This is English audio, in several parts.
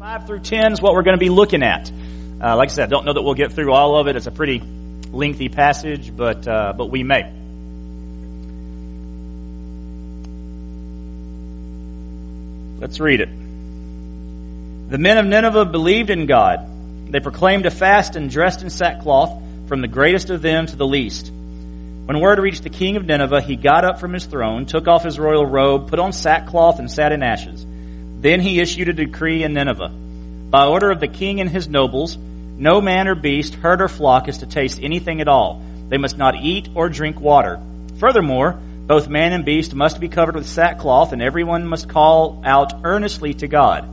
5 through 10 is what we're going to be looking at. Uh, like I said, I don't know that we'll get through all of it. It's a pretty lengthy passage, but, uh, but we may. Let's read it. The men of Nineveh believed in God. They proclaimed a fast and dressed in sackcloth, from the greatest of them to the least. When word reached the king of Nineveh, he got up from his throne, took off his royal robe, put on sackcloth, and sat in ashes. Then he issued a decree in Nineveh. By order of the king and his nobles, no man or beast, herd or flock is to taste anything at all. They must not eat or drink water. Furthermore, both man and beast must be covered with sackcloth, and everyone must call out earnestly to God.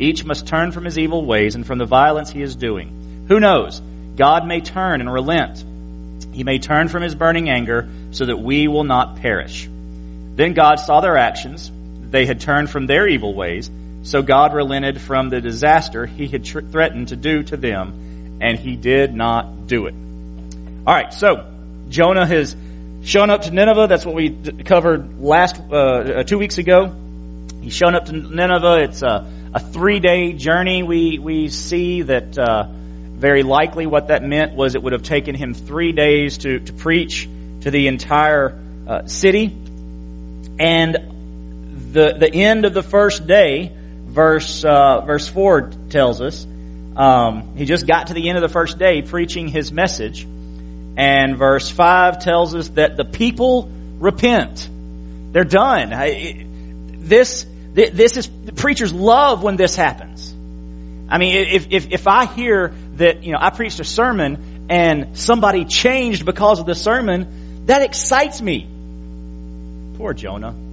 Each must turn from his evil ways and from the violence he is doing. Who knows? God may turn and relent. He may turn from his burning anger so that we will not perish. Then God saw their actions. They had turned from their evil ways. So God relented from the disaster he had tr- threatened to do to them, and he did not do it. All right, so Jonah has shown up to Nineveh. That's what we covered last uh, uh, two weeks ago. He's shown up to Nineveh. It's a, a three day journey. We we see that uh, very likely what that meant was it would have taken him three days to to preach to the entire uh, city. And the the end of the first day, verse uh, verse four tells us. Um, he just got to the end of the first day preaching his message and verse 5 tells us that the people repent. They're done. I, this, this is, preachers love when this happens. I mean, if, if, if I hear that, you know, I preached a sermon and somebody changed because of the sermon, that excites me. Poor Jonah.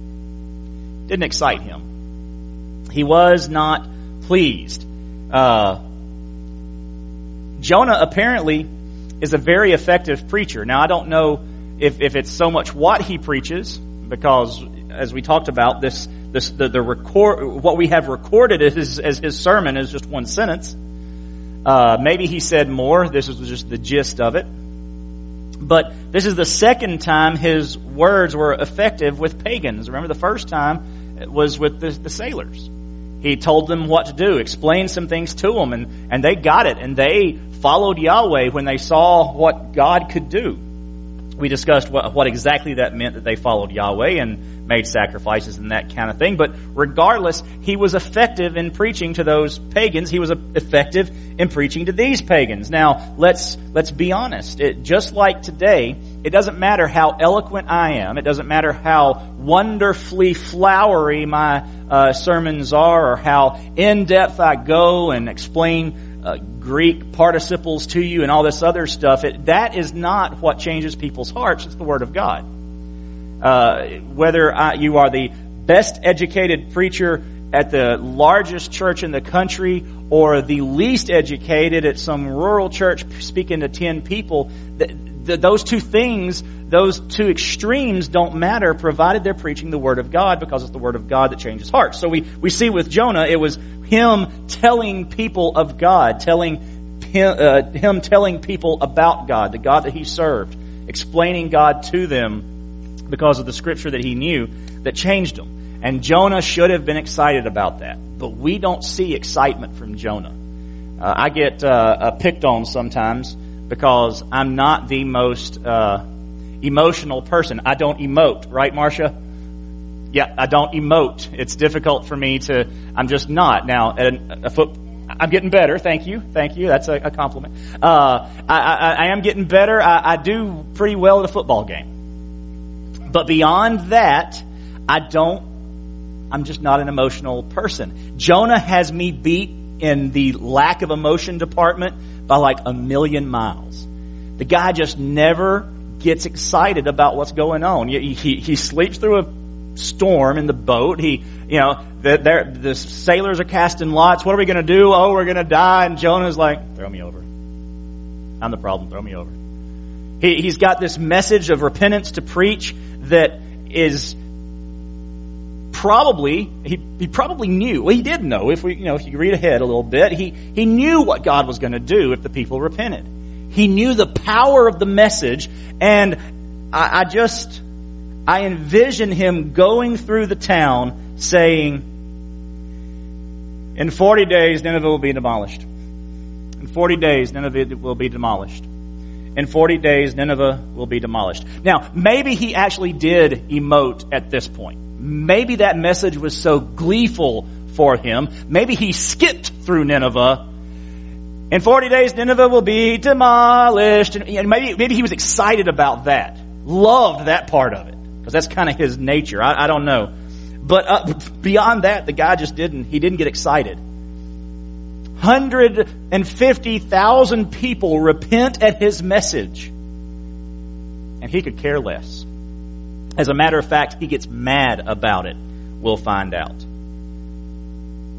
Didn't excite him. He was not pleased. Uh, Jonah apparently is a very effective preacher. Now, I don't know if, if it's so much what he preaches, because as we talked about, this, this the, the record, what we have recorded as, as his sermon is just one sentence. Uh, maybe he said more. This is just the gist of it. But this is the second time his words were effective with pagans. Remember, the first time was with the, the sailors. He told them what to do, explained some things to them, and, and they got it, and they followed Yahweh when they saw what God could do. We discussed what, what exactly that meant that they followed Yahweh and made sacrifices and that kind of thing. But regardless, he was effective in preaching to those pagans. He was effective in preaching to these pagans. Now, let's, let's be honest. It, just like today, it doesn't matter how eloquent I am. It doesn't matter how wonderfully flowery my uh, sermons are or how in depth I go and explain uh, Greek participles to you and all this other stuff. It, that is not what changes people's hearts. It's the Word of God. Uh, whether I, you are the best educated preacher at the largest church in the country or the least educated at some rural church speaking to 10 people, th- th- those two things, those two extremes don't matter provided they're preaching the Word of God because it's the Word of God that changes hearts. So we, we see with Jonah, it was him telling people of God, telling him, uh, him telling people about God, the God that he served, explaining God to them because of the scripture that he knew that changed them. And Jonah should have been excited about that, but we don't see excitement from Jonah. Uh, I get uh, uh picked on sometimes because I'm not the most uh, emotional person. I don't emote, right, Marcia? yeah, I don't emote. It's difficult for me to, I'm just not. Now, a, a foot, I'm getting better. Thank you. Thank you. That's a, a compliment. Uh, I, I, I, am getting better. I, I do pretty well at a football game. But beyond that, I don't, I'm just not an emotional person. Jonah has me beat in the lack of emotion department by like a million miles. The guy just never gets excited about what's going on. He, he, he sleeps through a storm in the boat. He, you know, the, the sailors are casting lots. What are we going to do? Oh, we're going to die. And Jonah's like, throw me over. I'm the problem. Throw me over. He, he's got this message of repentance to preach that is probably he, he probably knew well he did know if we you know if you read ahead a little bit he he knew what god was going to do if the people repented he knew the power of the message and I, I just I envision him going through the town saying, In 40 days, Nineveh will be demolished. In 40 days, Nineveh will be demolished. In 40 days, Nineveh will be demolished. Now, maybe he actually did emote at this point. Maybe that message was so gleeful for him. Maybe he skipped through Nineveh. In 40 days, Nineveh will be demolished. And maybe, maybe he was excited about that. Loved that part of it. Because that's kind of his nature. I, I don't know. But uh, beyond that, the guy just didn't, he didn't get excited. 150,000 people repent at his message. And he could care less. As a matter of fact, he gets mad about it. We'll find out.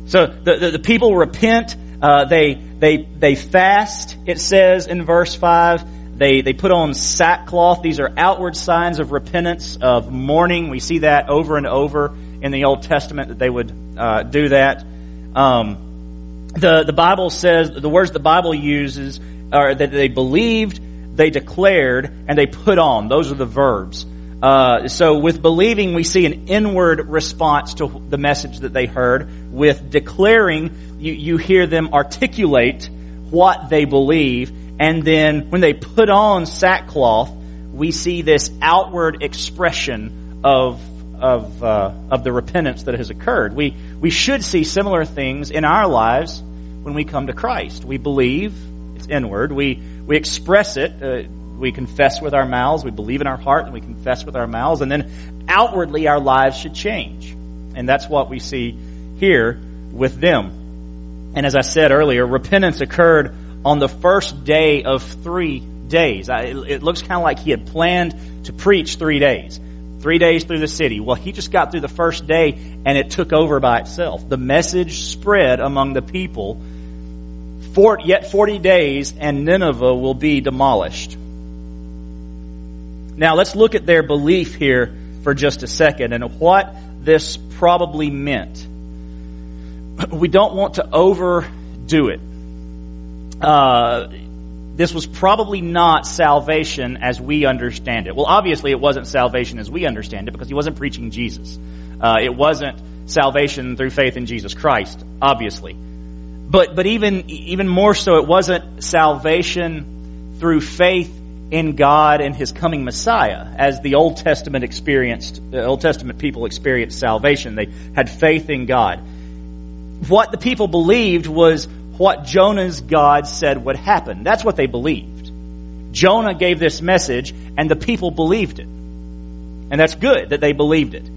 So the, the, the people repent. Uh, they, they, they fast, it says in verse 5. They, they put on sackcloth. These are outward signs of repentance, of mourning. We see that over and over in the Old Testament that they would uh, do that. Um, the the Bible says the words the Bible uses are that they believed, they declared, and they put on. Those are the verbs. Uh, so with believing, we see an inward response to the message that they heard. With declaring, you, you hear them articulate what they believe, and then when they put on sackcloth, we see this outward expression of of, uh, of the repentance that has occurred. We, we should see similar things in our lives when we come to Christ. We believe, it's inward. We, we express it. Uh, we confess with our mouths. We believe in our heart and we confess with our mouths. And then outwardly our lives should change. And that's what we see here with them. And as I said earlier, repentance occurred on the first day of three days. It looks kind of like he had planned to preach three days. Three days through the city. Well, he just got through the first day and it took over by itself. The message spread among the people. Yet 40 days and Nineveh will be demolished. Now let's look at their belief here for just a second and what this probably meant. We don't want to overdo it. Uh, this was probably not salvation as we understand it. Well, obviously it wasn't salvation as we understand it because he wasn't preaching Jesus. Uh, it wasn't salvation through faith in Jesus Christ, obviously. But, but even, even more so, it wasn't salvation through faith in God and His coming Messiah, as the Old Testament experienced, the Old Testament people experienced salvation. They had faith in God. What the people believed was what Jonah's God said would happen. That's what they believed. Jonah gave this message and the people believed it. And that's good that they believed it.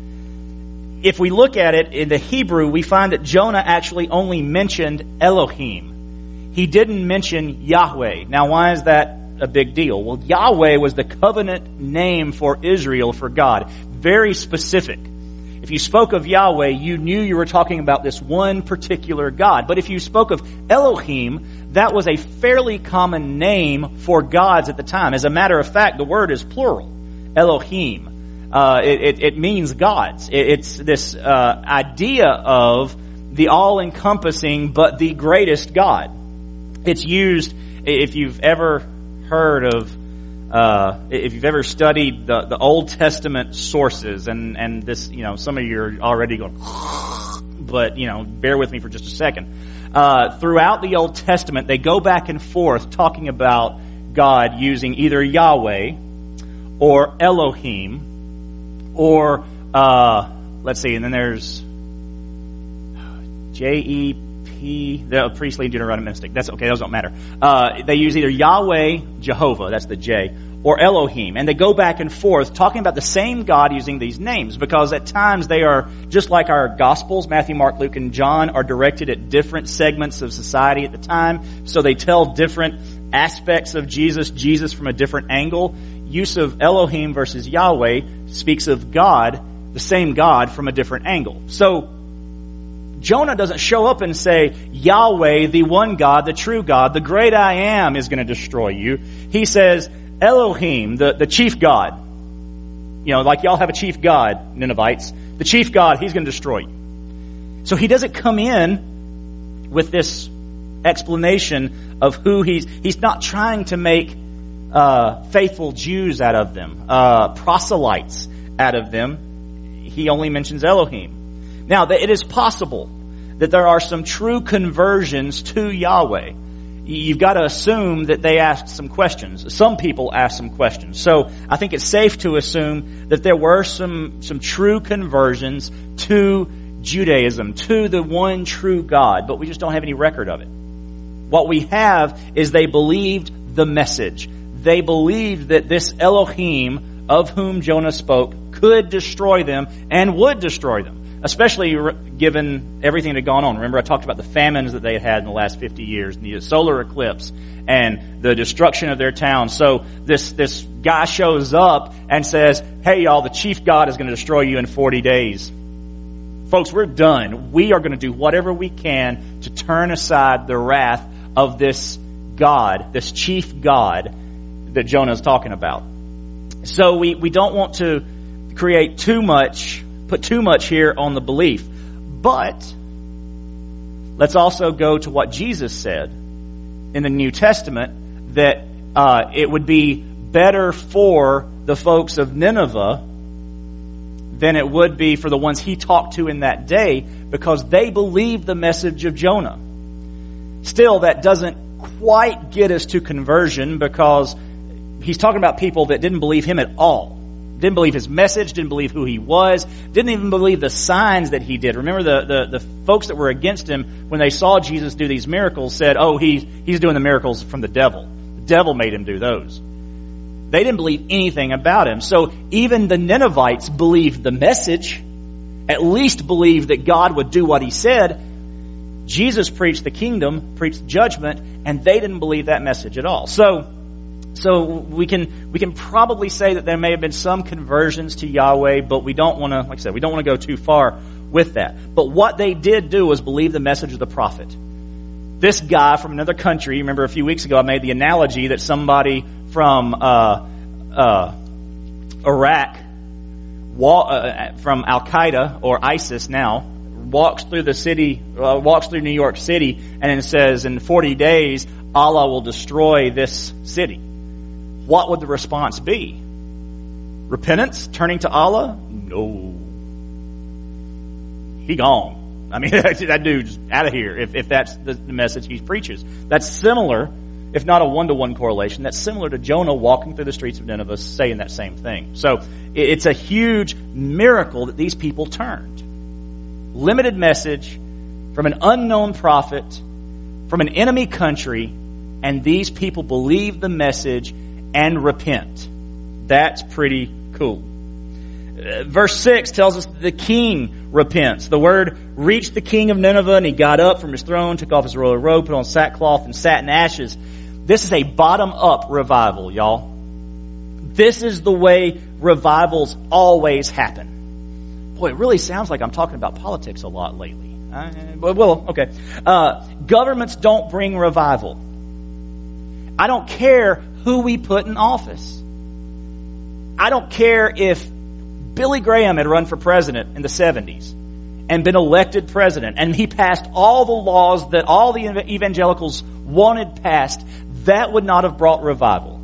If we look at it in the Hebrew, we find that Jonah actually only mentioned Elohim. He didn't mention Yahweh. Now why is that a big deal? Well, Yahweh was the covenant name for Israel for God. Very specific. If you spoke of Yahweh, you knew you were talking about this one particular God. But if you spoke of Elohim, that was a fairly common name for gods at the time. As a matter of fact, the word is plural. Elohim. Uh, it, it, it, means gods. It, it's this uh, idea of the all-encompassing but the greatest God. It's used, if you've ever heard of uh, if you've ever studied the, the Old Testament sources, and, and this, you know, some of you are already going, but, you know, bear with me for just a second. Uh, throughout the Old Testament, they go back and forth talking about God using either Yahweh or Elohim or, uh, let's see, and then there's J E P, the priestly Deuteronomistic. That's okay, those don't matter. Uh, they use either Yahweh, Jehovah, that's the J, or Elohim. And they go back and forth talking about the same God using these names because at times they are just like our Gospels, Matthew, Mark, Luke, and John are directed at different segments of society at the time. So they tell different aspects of Jesus, Jesus from a different angle. Use of Elohim versus Yahweh speaks of God, the same God from a different angle. So Jonah doesn't show up and say, Yahweh, the one God, the true God, the great I am is going to destroy you. He says, Elohim, the, the chief God. You know, like y'all have a chief God, Ninevites. The chief God, he's going to destroy you. So he doesn't come in with this explanation of who he's, he's not trying to make uh, faithful Jews out of them, uh, proselytes out of them. He only mentions Elohim. Now, it is possible that there are some true conversions to Yahweh. You've got to assume that they asked some questions. Some people asked some questions. So I think it's safe to assume that there were some, some true conversions to Judaism, to the one true God, but we just don't have any record of it. What we have is they believed the message. They believed that this Elohim of whom Jonah spoke could destroy them and would destroy them especially given everything that had gone on. Remember, I talked about the famines that they had had in the last 50 years, and the solar eclipse, and the destruction of their town. So this, this guy shows up and says, hey y'all, the chief God is going to destroy you in 40 days. Folks, we're done. We are going to do whatever we can to turn aside the wrath of this God, this chief God that Jonah is talking about. So we, we don't want to create too much put too much here on the belief. But let's also go to what Jesus said in the New Testament that uh, it would be better for the folks of Nineveh than it would be for the ones he talked to in that day because they believed the message of Jonah. Still, that doesn't quite get us to conversion because he's talking about people that didn't believe him at all didn't believe his message, didn't believe who he was, didn't even believe the signs that he did. Remember the, the, the folks that were against him when they saw Jesus do these miracles said, oh, he, he's doing the miracles from the devil. The devil made him do those. They didn't believe anything about him. So even the Ninevites believed the message, at least believed that God would do what he said. Jesus preached the kingdom, preached judgment, and they didn't believe that message at all. So, so we can we can probably say that there may have been some conversions to Yahweh, but we don't want to, like I said, we don't want to go too far with that. But what they did do was believe the message of the prophet. This guy from another country, remember a few weeks ago I made the analogy that somebody from uh, uh, Iraq, uh, from Al Qaeda or ISIS now, walks through the city, uh, walks through New York City, and says, "In 40 days, Allah will destroy this city." What would the response be? Repentance? Turning to Allah? No. He gone. I mean, that dude's out of here if, if that's the message he preaches. That's similar, if not a one-to-one correlation, that's similar to Jonah walking through the streets of Nineveh saying that same thing. So it's a huge miracle that these people turned. Limited message from an unknown prophet, from an enemy country, and these people believed the message and repent. That's pretty cool. Uh, verse 6 tells us the king repents. The word reached the king of Nineveh and he got up from his throne, took off his royal robe, put on sackcloth and sat in ashes. This is a bottom up revival, y'all. This is the way revivals always happen. Boy, it really sounds like I'm talking about politics a lot lately. Uh, well, okay. Uh, governments don't bring revival. I don't care who we put in office. I don't care if Billy Graham had run for president in the 70s and been elected president and he passed all the laws that all the evangelicals wanted passed, that would not have brought revival.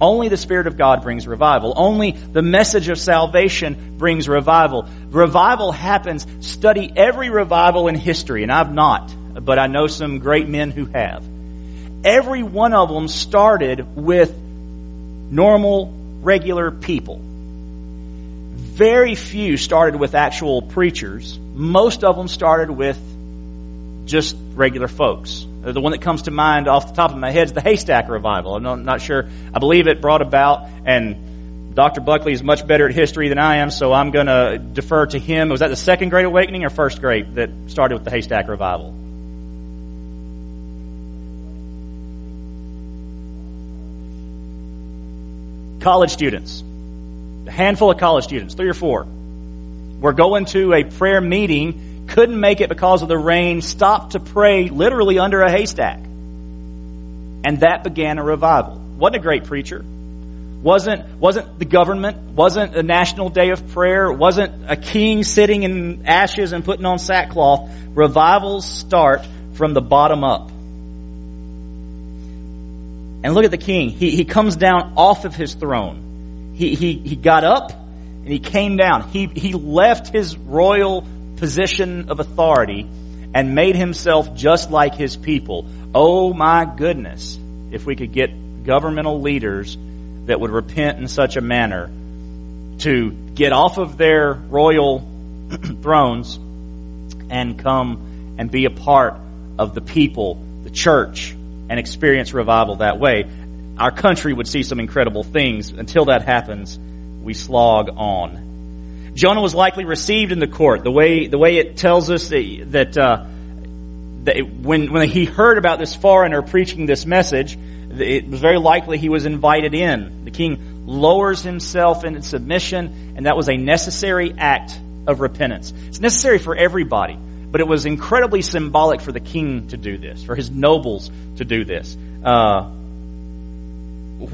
Only the Spirit of God brings revival. Only the message of salvation brings revival. Revival happens. Study every revival in history, and I've not, but I know some great men who have every one of them started with normal, regular people. Very few started with actual preachers. Most of them started with just regular folks. The one that comes to mind off the top of my head is the Haystack Revival. I'm not sure. I believe it brought about, and Dr. Buckley is much better at history than I am, so I'm going to defer to him. Was that the second Great Awakening or first Great that started with the Haystack Revival? College students, a handful of college students, three or four, were going to a prayer meeting, couldn't make it because of the rain, stopped to pray literally under a haystack. And that began a revival. Wasn't a great preacher. Wasn't, wasn't the government, wasn't a national day of prayer, wasn't a king sitting in ashes and putting on sackcloth. Revivals start from the bottom up. And look at the king. He, he comes down off of his throne. He, he, he got up and he came down. He, he left his royal position of authority and made himself just like his people. Oh my goodness, if we could get governmental leaders that would repent in such a manner to get off of their royal thrones and come and be a part of the people, the church, and experience revival that way. Our country would see some incredible things. Until that happens, we slog on. Jonah was likely received in the court. The way the way it tells us that, that, uh, that when when he heard about this foreigner preaching this message, it was very likely he was invited in. The king lowers himself in submission, and that was a necessary act of repentance. It's necessary for everybody, but it was incredibly symbolic for the king to do this, for his nobles to do this. Uh,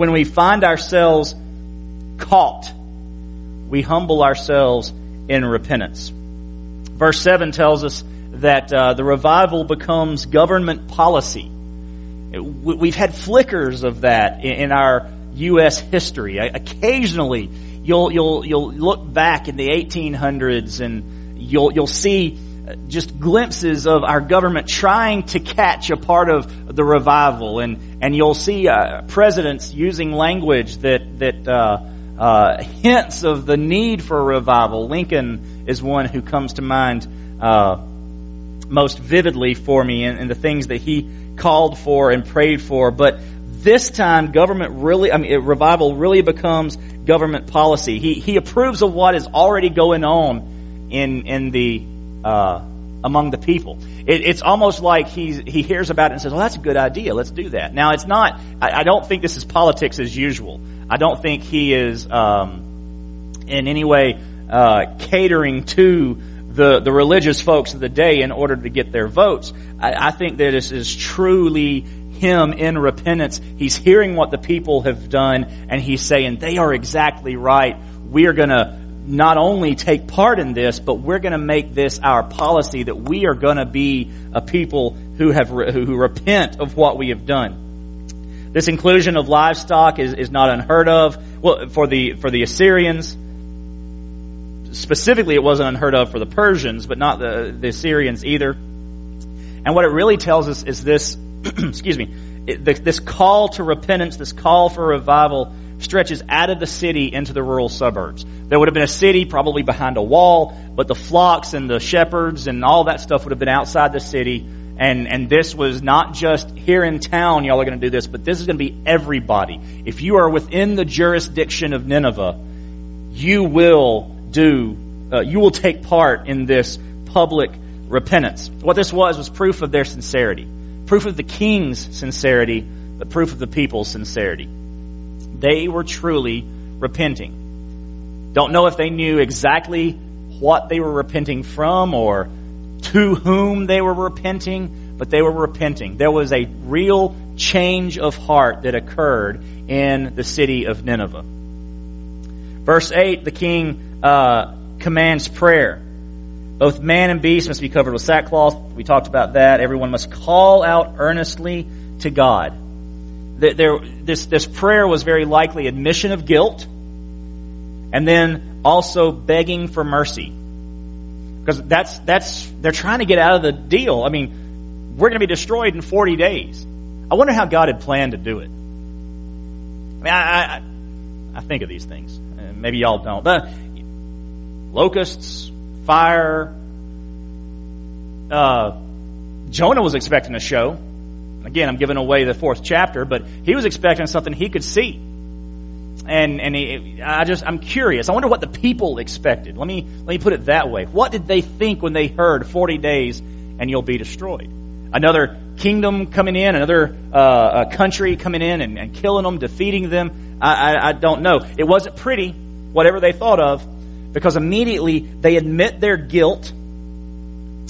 when we find ourselves caught we humble ourselves in repentance. Verse 7 tells us that uh, the revival becomes government policy. We've had flickers of that in our U.S. history. Occasionally, you'll you'll you'll look back in the 1800s and you'll you'll see just glimpses of our government trying to catch a part of the revival, and and you'll see uh, presidents using language that that. Uh, uh, hints of the need for revival. Lincoln is one who comes to mind uh, most vividly for me and, the things that he called for and prayed for. But this time, government really, I mean, revival really becomes government policy. He he approves of what is already going on in in the uh, among the people. It, it's almost like he he hears about it and says, "Well, that's a good idea. Let's do that." Now, it's not. I, I don't think this is politics as usual. I don't think he is um, in any way uh, catering to the, the religious folks of the day in order to get their votes. I, I think that this is truly him in repentance. He's hearing what the people have done and he's saying, they are exactly right. We are going to not only take part in this, but we're going to make this our policy that we are going to be a people who have who repent of what we have done. This inclusion of livestock is, is not unheard of. Well, for the, for the Assyrians, specifically it wasn't unheard of for the Persians, but not the, the Assyrians either. And what it really tells us is this, excuse me, it, this call to repentance, this call for revival stretches out of the city into the rural suburbs. There would have been a city probably behind a wall, but the flocks and the shepherds and all that stuff would have been outside the city and, and this was not just here in town, y'all are going to do this, but this is going to be everybody. If you are within the jurisdiction of Nineveh, you will do, uh, you will take part in this public repentance. What this was was proof of their sincerity. Proof of the king's sincerity, but proof of the people's sincerity. They were truly repenting. Don't know if they knew exactly what they were repenting from or to whom they were repenting, but they were repenting. There was a real change of heart that occurred in the city of Nineveh. Verse 8, the king uh, commands prayer. Both man and beast must be covered with sackcloth. We talked about that. Everyone must call out earnestly to God. There, this, this prayer was very likely admission of guilt and then also begging for mercy. Because that's, that's, they're trying to get out of the deal. I mean, we're going to be destroyed in 40 days. I wonder how God had planned to do it. I mean, I, I, I think of these things. Maybe y'all don't. But locusts, fire. Uh, Jonah was expecting a show. Again, I'm giving away the fourth chapter, but he was expecting something he could see and and he, I just I'm curious. I wonder what the people expected. Let me let me put it that way. What did they think when they heard 40 days and you'll be destroyed? Another kingdom coming in, another uh, country coming in and, and, killing them, defeating them. I, I, I don't know. It wasn't pretty, whatever they thought of, because immediately they admit their guilt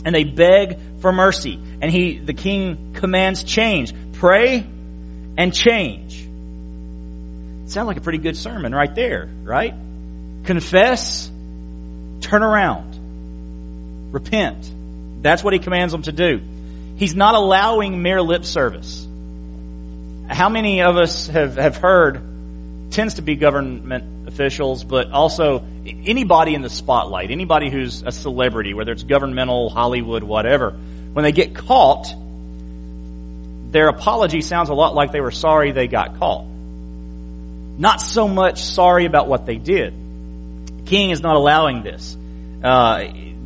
and they beg for mercy. And he, the king commands change. Pray and change. Sounds like a pretty good sermon right there, right? Confess, turn around, repent. That's what he commands them to do. He's not allowing mere lip service. How many of us have, have heard, tends to be government officials, but also anybody in the spotlight, anybody who's a celebrity, whether it's governmental, Hollywood, whatever, When they get caught, their apology sounds a lot like they were sorry they got caught. Not so much sorry about what they did. King is not allowing this. Uh,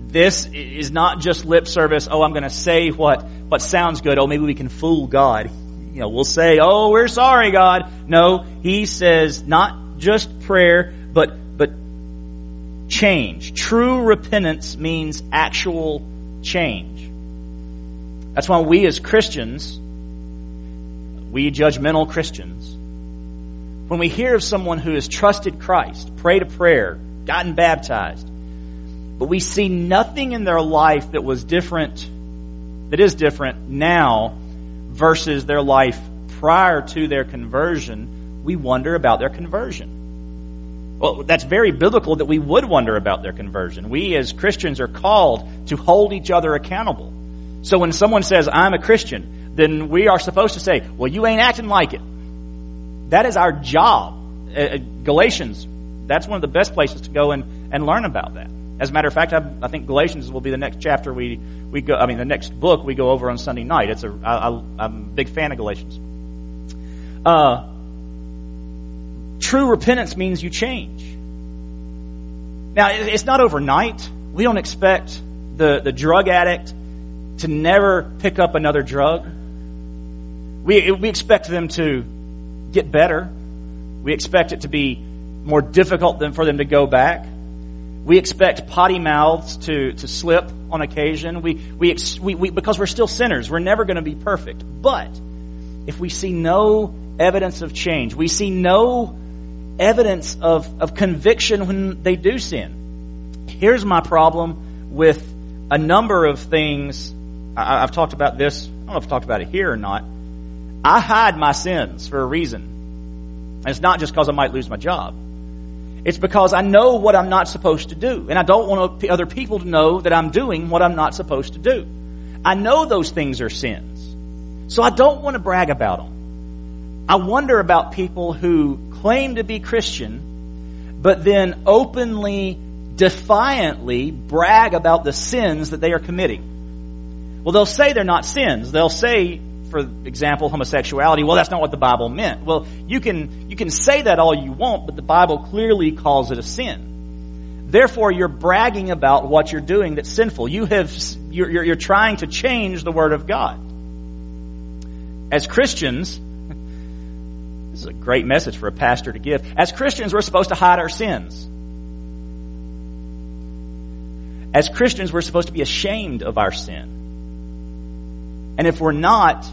this is not just lip service. Oh, I'm going to say what what sounds good. Oh, maybe we can fool God. You know, we'll say, "Oh, we're sorry, God." No, he says not just prayer, but but change. True repentance means actual change. That's why we as Christians, we judgmental Christians, when we hear of someone who has trusted Christ, prayed a prayer, gotten baptized, but we see nothing in their life that was different, that is different now versus their life prior to their conversion, we wonder about their conversion. Well, that's very biblical that we would wonder about their conversion. We as Christians are called to hold each other accountable. So when someone says, I'm a Christian, then we are supposed to say, well, you ain't acting like it. That is our job. Uh, uh, Galatians, that's one of the best places to go and, and learn about that. As a matter of fact, I, I, think Galatians will be the next chapter we, we go, I mean, the next book we go over on Sunday night. It's a, I, I, I'm a big fan of Galatians. Uh, true repentance means you change. Now, it's not overnight. We don't expect the, the drug addict to never pick up another drug. We, we expect them to get better. We expect it to be more difficult than for them to go back. We expect potty mouths to, to slip on occasion. We, we, we, we, because we're still sinners, we're never going to be perfect. But if we see no evidence of change, we see no evidence of, of conviction when they do sin. Here's my problem with a number of things. I, I've talked about this. I don't know if I've talked about it here or not. I hide my sins for a reason. And it's not just because I might lose my job. It's because I know what I'm not supposed to do. And I don't want other people to know that I'm doing what I'm not supposed to do. I know those things are sins. So I don't want to brag about them. I wonder about people who claim to be Christian, but then openly, defiantly brag about the sins that they are committing. Well, they'll say they're not sins. They'll say for example, homosexuality, well, that's not what the Bible meant. Well, you can, you can say that all you want, but the Bible clearly calls it a sin. Therefore, you're bragging about what you're doing that's sinful. You have, you're, you're, you're trying to change the Word of God. As Christians, this is a great message for a pastor to give. As Christians, we're supposed to hide our sins. As Christians, we're supposed to be ashamed of our sin. And if we're not,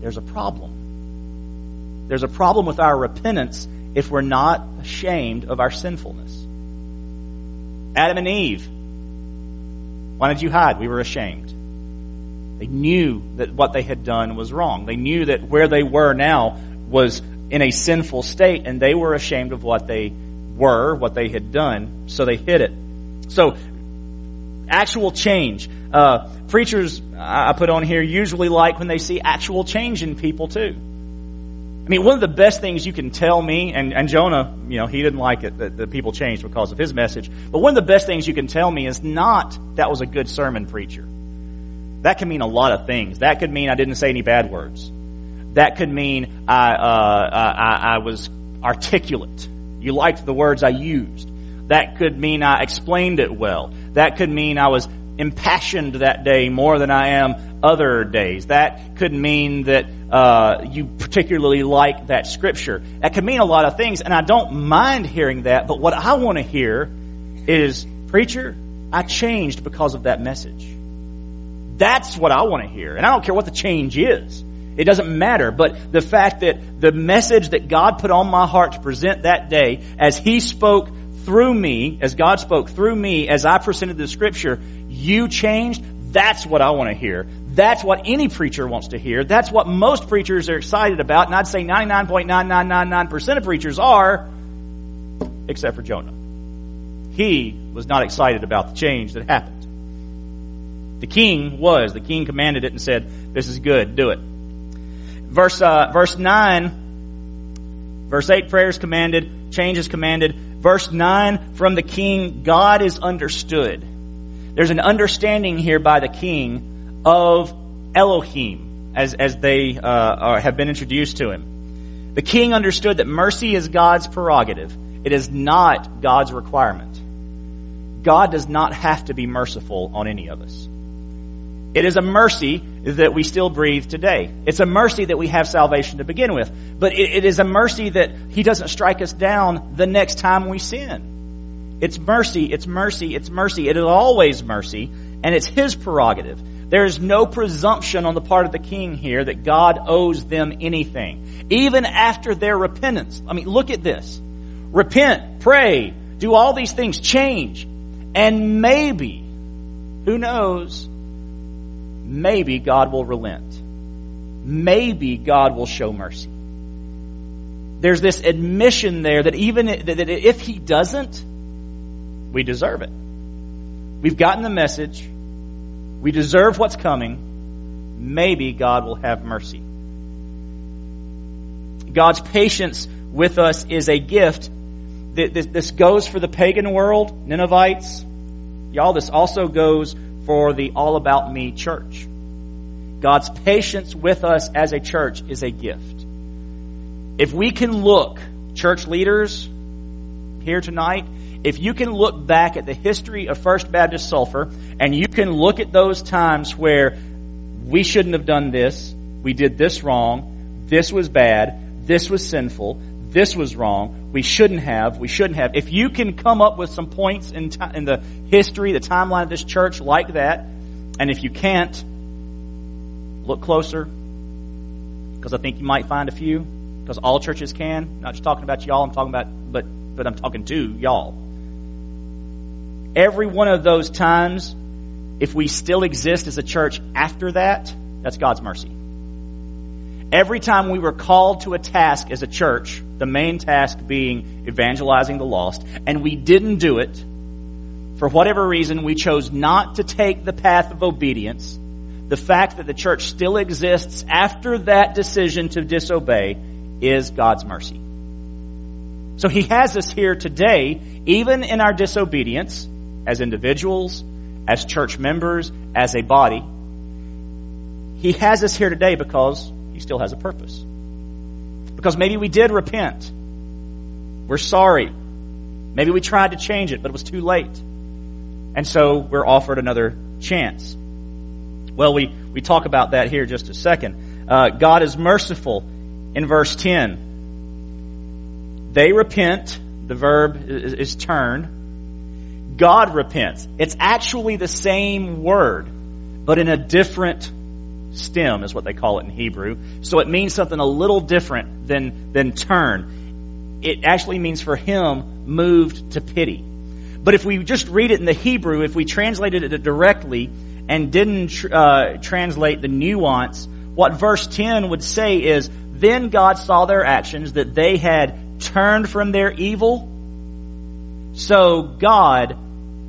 there's a problem. There's a problem with our repentance if we're not ashamed of our sinfulness. Adam and Eve, why did you hide? We were ashamed. They knew that what they had done was wrong. They knew that where they were now was in a sinful state, and they were ashamed of what they were, what they had done, so they hid it. So, actual change. Uh, preachers I put on here usually like when they see actual change in people too. I mean, one of the best things you can tell me, and, and Jonah, you know, he didn't like it that the people changed because of his message, but one of the best things you can tell me is not that was a good sermon preacher. That can mean a lot of things. That could mean I didn't say any bad words. That could mean I, uh, I, I was articulate. You liked the words I used. That could mean I explained it well. That could mean I was impassioned that day more than I am other days. That could mean that uh, you particularly like that scripture. That could mean a lot of things, and I don't mind hearing that. But what I want to hear is, preacher, I changed because of that message. That's what I want to hear, and I don't care what the change is. It doesn't matter, but the fact that the message that God put on my heart to present that day, as He spoke through me, as God spoke through me, as I presented the scripture, you changed, that's what I want to hear. That's what any preacher wants to hear. That's what most preachers are excited about. And I'd say 99.9999% of preachers are, except for Jonah. He was not excited about the change that happened. The king was. The king commanded it and said, This is good, do it. Verse, uh, verse 9, verse 8, prayers commanded, change is commanded. Verse 9, from the king, God is understood. There's an understanding here by the king of Elohim as, as they uh, are, have been introduced to him. The king understood that mercy is God's prerogative. It is not God's requirement. God does not have to be merciful on any of us. It is a mercy that we still breathe today. It's a mercy that we have salvation to begin with. But it, it is a mercy that He doesn't strike us down the next time we sin. It's mercy, it's mercy, it's mercy. It is always mercy, and it's His prerogative. There is no presumption on the part of the king here that God owes them anything. Even after their repentance. I mean, look at this. Repent, pray, do all these things, change. And maybe, who knows, maybe God will relent. Maybe God will show mercy. There's this admission there that even that if He doesn't, we deserve it. We've gotten the message. We deserve what's coming. Maybe God will have mercy. God's patience with us is a gift. This goes for the pagan world, Ninevites. Y'all, this also goes for the All About Me church. God's patience with us as a church is a gift. If we can look, church leaders here tonight, if you can look back at the history of First Baptist Sulphur and you can look at those times where we shouldn't have done this, we did this wrong, this was bad, this was sinful, this was wrong, we shouldn't have, we shouldn't have. If you can come up with some points in, t- in the history, the timeline of this church like that, and if you can't, look closer, because I think you might find a few, because all churches can. Not just talking about y'all, I'm talking about, but, but I'm talking to y'all. Every one of those times, if we still exist as a church after that, that's God's mercy. Every time we were called to a task as a church, the main task being evangelizing the lost, and we didn't do it, for whatever reason, we chose not to take the path of obedience, the fact that the church still exists after that decision to disobey is God's mercy. So He has us here today, even in our disobedience, as individuals, as church members, as a body. He has us here today because he still has a purpose. Because maybe we did repent. We're sorry. Maybe we tried to change it, but it was too late. And so we're offered another chance. Well, we, we talk about that here just a second. Uh, God is merciful in verse 10. They repent. The verb is, is turn. God repents. It's actually the same word, but in a different stem is what they call it in Hebrew. So it means something a little different than, than turn. It actually means for him moved to pity. But if we just read it in the Hebrew, if we translated it directly and didn't uh, translate the nuance, what verse 10 would say is, Then God saw their actions, that they had turned from their evil, so God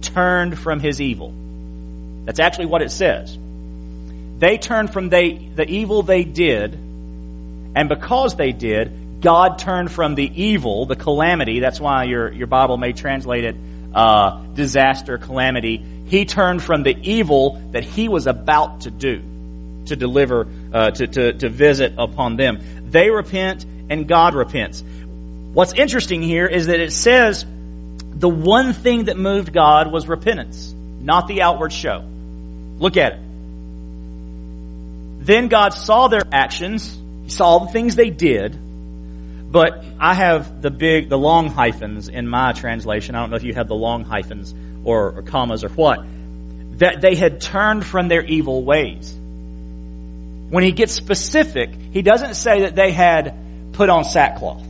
turned from his evil. That's actually what it says. They turned from they, the evil they did, and because they did, God turned from the evil, the calamity. That's why your, your Bible may translate it uh, disaster, calamity. He turned from the evil that he was about to do, to deliver, uh, to, to, to visit upon them. They repent, and God repents. What's interesting here is that it says the one thing that moved God was repentance, not the outward show. Look at it. Then God saw their actions. He saw the things they did. But I have the big, the long hyphens in my translation. I don't know if you have the long hyphens or, or commas or what. That they had turned from their evil ways. When he gets specific, he doesn't say that they had put on sackcloth.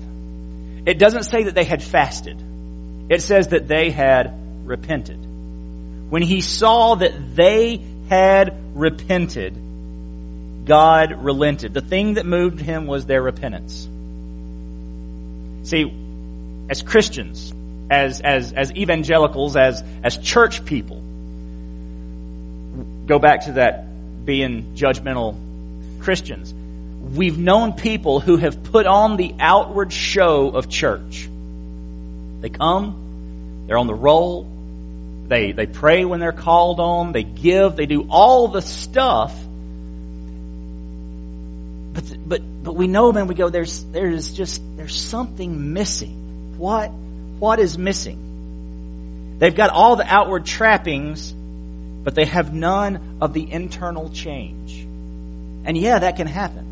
It doesn't say that they had fasted. It says that they had repented. When he saw that they had repented, God relented. The thing that moved him was their repentance. See, as Christians, as, as, as evangelicals, as, as church people, go back to that being judgmental Christians. We've known people who have put on the outward show of church. They come, they're on the roll, They, they pray when they're called on. They give. They do all the stuff. But, but, but we know, man, we go, there's, there's just, there's something missing. What, what is missing? They've got all the outward trappings, but they have none of the internal change. And yeah, that can happen.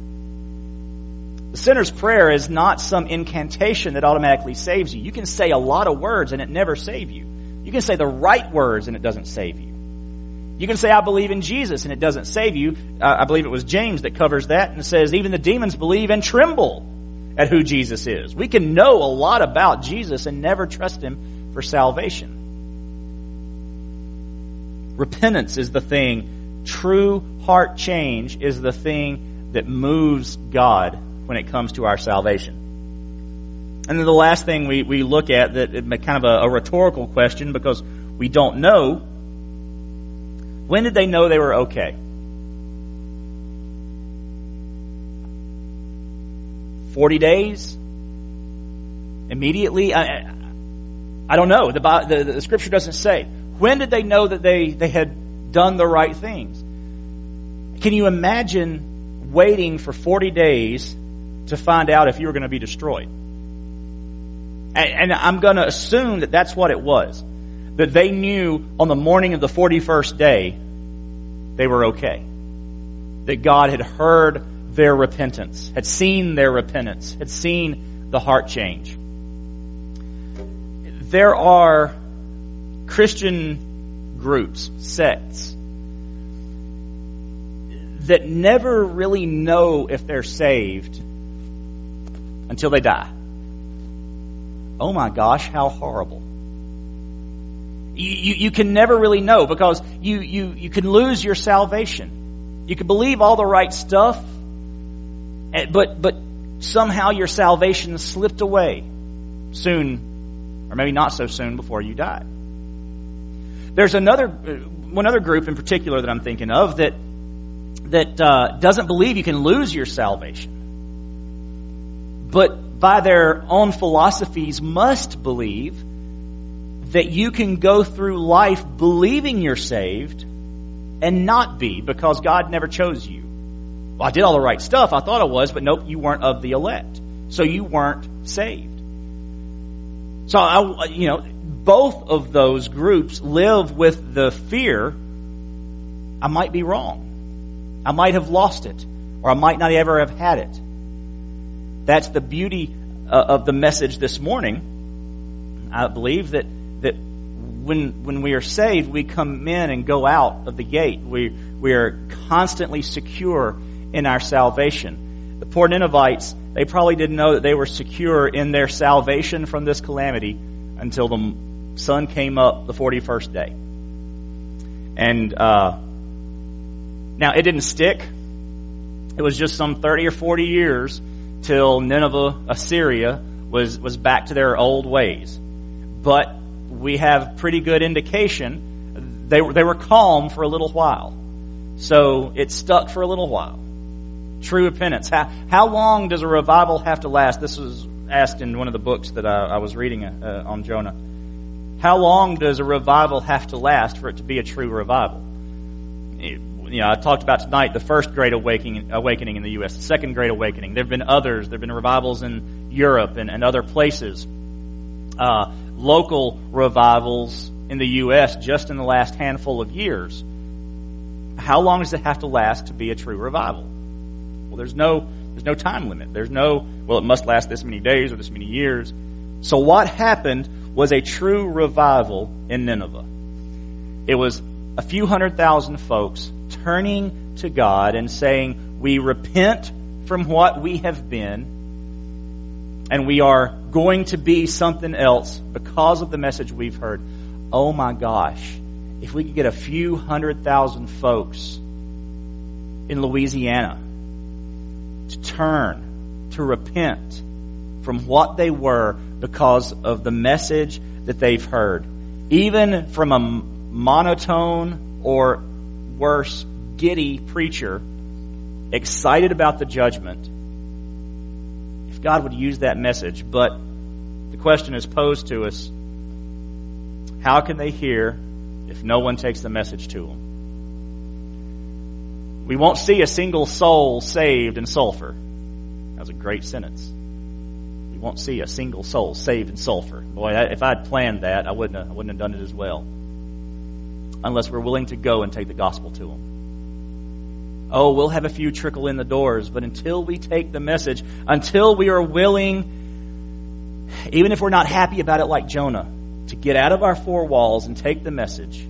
The sinner's prayer is not some incantation that automatically saves you. You can say a lot of words and it never save you. You can say the right words and it doesn't save you. You can say, I believe in Jesus and it doesn't save you. I believe it was James that covers that and says, even the demons believe and tremble at who Jesus is. We can know a lot about Jesus and never trust Him for salvation. Repentance is the thing. True heart change is the thing that moves God when it comes to our salvation. And then the last thing we, we look at that kind of a, a rhetorical question because we don't know when did they know they were okay? Forty days? Immediately? I, I don't know. The, the, the scripture doesn't say. When did they know that they, they had done the right things? Can you imagine waiting for 40 days to find out if you were going to be destroyed. And, and I'm going to assume that that's what it was. That they knew on the morning of the 41st day they were okay. That God had heard their repentance, had seen their repentance, had seen the heart change. There are Christian groups, sects, that never really know if they're saved until they die. Oh my gosh, how horrible. You, you, you, can never really know because you, you, you can lose your salvation. You can believe all the right stuff, eh, but, but somehow your salvation slipped away soon, or maybe not so soon before you die. There's another, uh, one other group in particular that I'm thinking of that, that uh, doesn't believe you can lose your salvation but by their own philosophies must believe that you can go through life believing you're saved and not be because God never chose you. Well, I did all the right stuff. I thought I was, but nope, you weren't of the elect. So you weren't saved. So I, you know, both of those groups live with the fear I might be wrong. I might have lost it or I might not ever have had it. That's the beauty uh, of the message this morning. I believe that, that when, when we are saved, we come in and go out of the gate. We, we are constantly secure in our salvation. The poor Ninevites, they probably didn't know that they were secure in their salvation from this calamity until the sun came up the 41st day. And uh, now it didn't stick. It was just some 30 or 40 years till Nineveh, Assyria, was, was back to their old ways. But we have pretty good indication they were, they were calm for a little while. So it stuck for a little while. True repentance. How, how long does a revival have to last? This was asked in one of the books that I, I was reading uh, on Jonah. How long does a revival have to last for it to be a true revival? You know, I talked about tonight the first great awakening, awakening in the U.S., the second great awakening. There have been others. There have been revivals in Europe and, and other places. Uh, local revivals in the U.S. just in the last handful of years. How long does it have to last to be a true revival? Well, there's no, there's no time limit. There's no, well, it must last this many days or this many years. So what happened was a true revival in Nineveh. It was a few hundred thousand folks turning to God and saying, We repent from what we have been, and we are going to be something else because of the message we've heard. Oh my gosh, if we could get a few hundred thousand folks in Louisiana to turn, to repent from what they were because of the message that they've heard, even from a monotone or worse, giddy preacher, excited about the judgment, if God would use that message, but the question is posed to us how can they hear if no one takes the message to them. We won't see a single soul saved in Sulphur. That was a great sentence. We won't see a single soul saved in Sulphur. Boy, if I'd planned that, I wouldn't have, I wouldn't have done it as well. Unless we're willing to go and take the gospel to them. Oh, we'll have a few trickle in the doors, but until we take the message, until we are willing, even if we're not happy about it like Jonah, to get out of our four walls and take the message,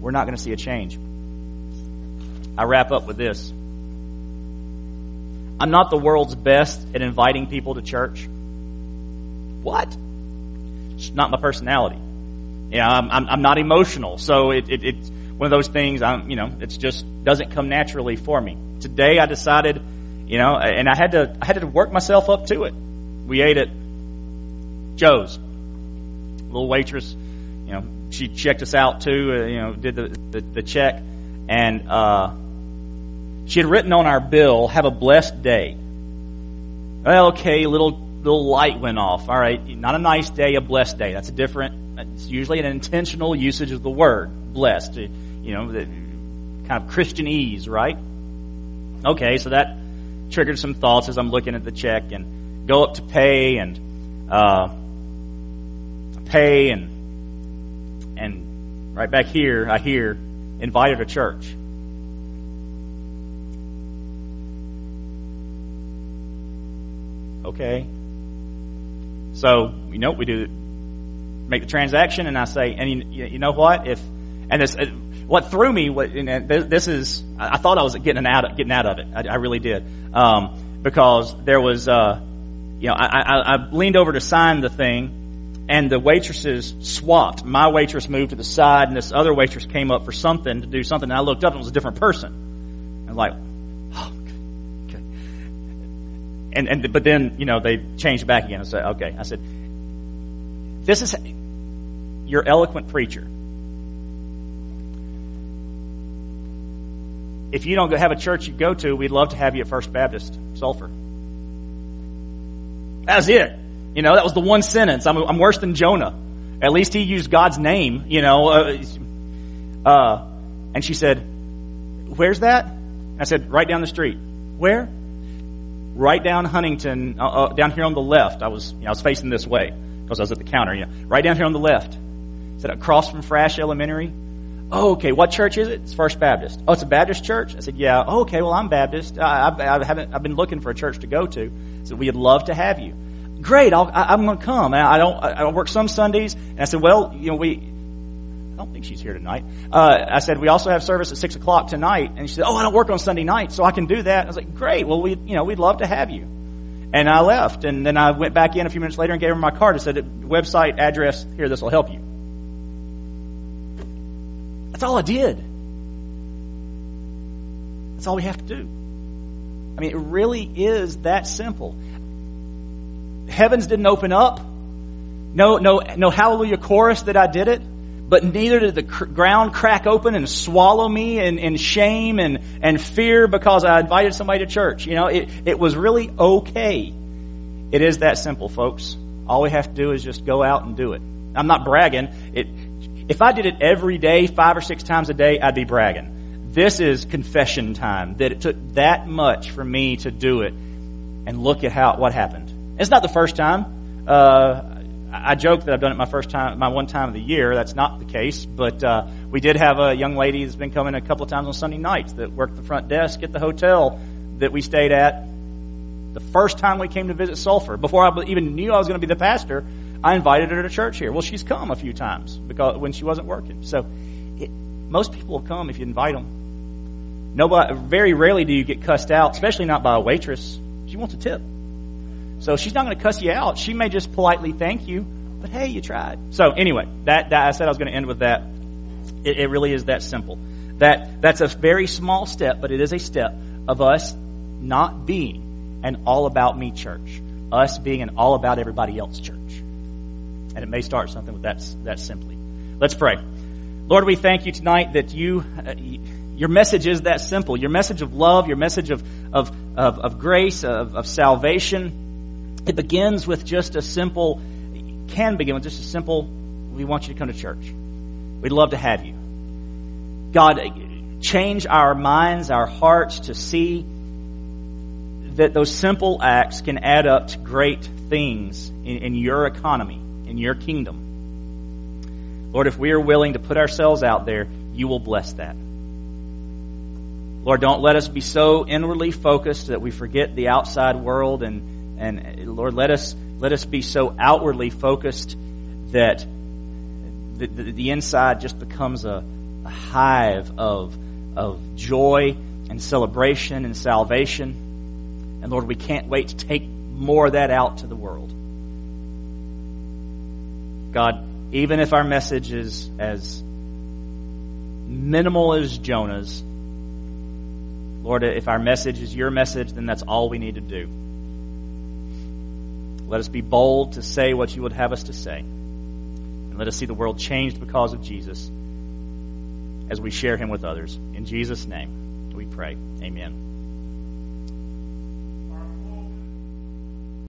we're not going to see a change. I wrap up with this. I'm not the world's best at inviting people to church. What? It's not my personality. Yeah, I'm, I'm, I'm not emotional, so it, it, it's one of those things. I'm, you know, it just doesn't come naturally for me. Today, I decided, you know, and I had to, I had to work myself up to it. We ate at Joe's, little waitress. You know, she checked us out too. Uh, you know, did the, the, the check, and uh, she had written on our bill, "Have a blessed day." Well, okay, little little light went off. All right, not a nice day, a blessed day. That's a different. It's usually an intentional usage of the word blessed. You know, the kind of Christianese, right? Okay, so that triggered some thoughts as I'm looking at the check and go up to pay and uh, pay and and right back here I hear invited to church. Okay. So, you know, we do make the transaction and I say, and you, you know what? If, and this, what threw me, what, this is, I thought I was getting out, getting out of it. I, I really did. Um, because there was, uh, you know, I, I, I leaned over to sign the thing and the waitresses swapped. My waitress moved to the side and this other waitress came up for something to do something and I looked up and it was a different person. I was like, oh, okay. and, and but then you know they changed back again. I said, okay. I said, this is your eloquent preacher. If you don't have a church you go to, we'd love to have you at First Baptist Sulphur. That's it. You know, that was the one sentence. I'm, I'm worse than Jonah. At least he used God's name. You know, uh, uh, and she said, "Where's that?" I said, "Right down the street." Where? right down Huntington, uh, uh, down here on the left. I was, you know, I was facing this way because I was at the counter. You know, right down here on the left. Is that across from Frasch Elementary? Oh, okay. What church is it? It's First Baptist. Oh, it's a Baptist church. I said, yeah. Oh, okay. Well, I'm Baptist. I, I, I haven't. I've been looking for a church to go to. So we'd love to have you. Great. I'll, I, am going to come. I don't. I don't work some Sundays. And I said, well, you know, we I don't think she's here tonight. Uh, I said, we also have service at 6 o'clock tonight. And she said, oh, I don't work on Sunday night, so I can do that. I was like, great. Well, we, you know, we'd love to have you. And I left. And then I went back in a few minutes later and gave her my card. I said, website, address, here, this will help you. That's all I did. That's all we have to do. I mean, it really is that simple. Heavens didn't open up. No, no, no hallelujah chorus that I did it but neither did the cr- ground crack open and swallow me in, in shame and, and fear because I invited somebody to church. You know, it, it was really okay. It is that simple, folks. All we have to do is just go out and do it. I'm not bragging. It, if I did it every day, five or six times a day, I'd be bragging. This is confession time. That it took that much for me to do it, and look at how what happened. It's not the first time. Uh, I joke that I've done it my first time, my one time of the year. That's not the case, but uh, we did have a young lady that's been coming a couple of times on Sunday nights that worked the front desk at the hotel that we stayed at. The first time we came to visit Sulphur, before I even knew I was going to be the pastor, I invited her to church here. Well, she's come a few times because when she wasn't working. So, it, most people will come if you invite them. Nobody, very rarely do you get cussed out, especially not by a waitress. She wants a tip. So she's not going to cuss you out. She may just politely thank you, but hey, you tried. So anyway, that, that I said I was going to end with that. It, it really is that simple. That that's a very small step, but it is a step of us not being an all about me church, us being an all about everybody else church. And it may start something with that that simply. Let's pray. Lord, we thank you tonight that you. Uh, your message is that simple. Your message of love, your message of, of, of, of grace, of, of salvation, it begins with just a simple, can begin with just a simple, we want you to come to church. We'd love to have you. God, change our minds, our hearts to see that those simple acts can add up to great things in, in your economy, in your kingdom. Lord, if we are willing to put ourselves out there, you will bless that. Lord, don't let us be so inwardly focused that we forget the outside world and, and Lord, let us, let us be so outwardly focused that the, the, the inside just becomes a, a hive of, of joy and celebration and salvation. And Lord, we can't wait to take more of that out to the world. God, even if our message is as minimal as Jonah's, Lord, if our message is your message, then that's all we need to do. Let us be bold to say what you would have us to say. And let us see the world changed because of Jesus as we share him with others. In Jesus' name, we pray. Amen.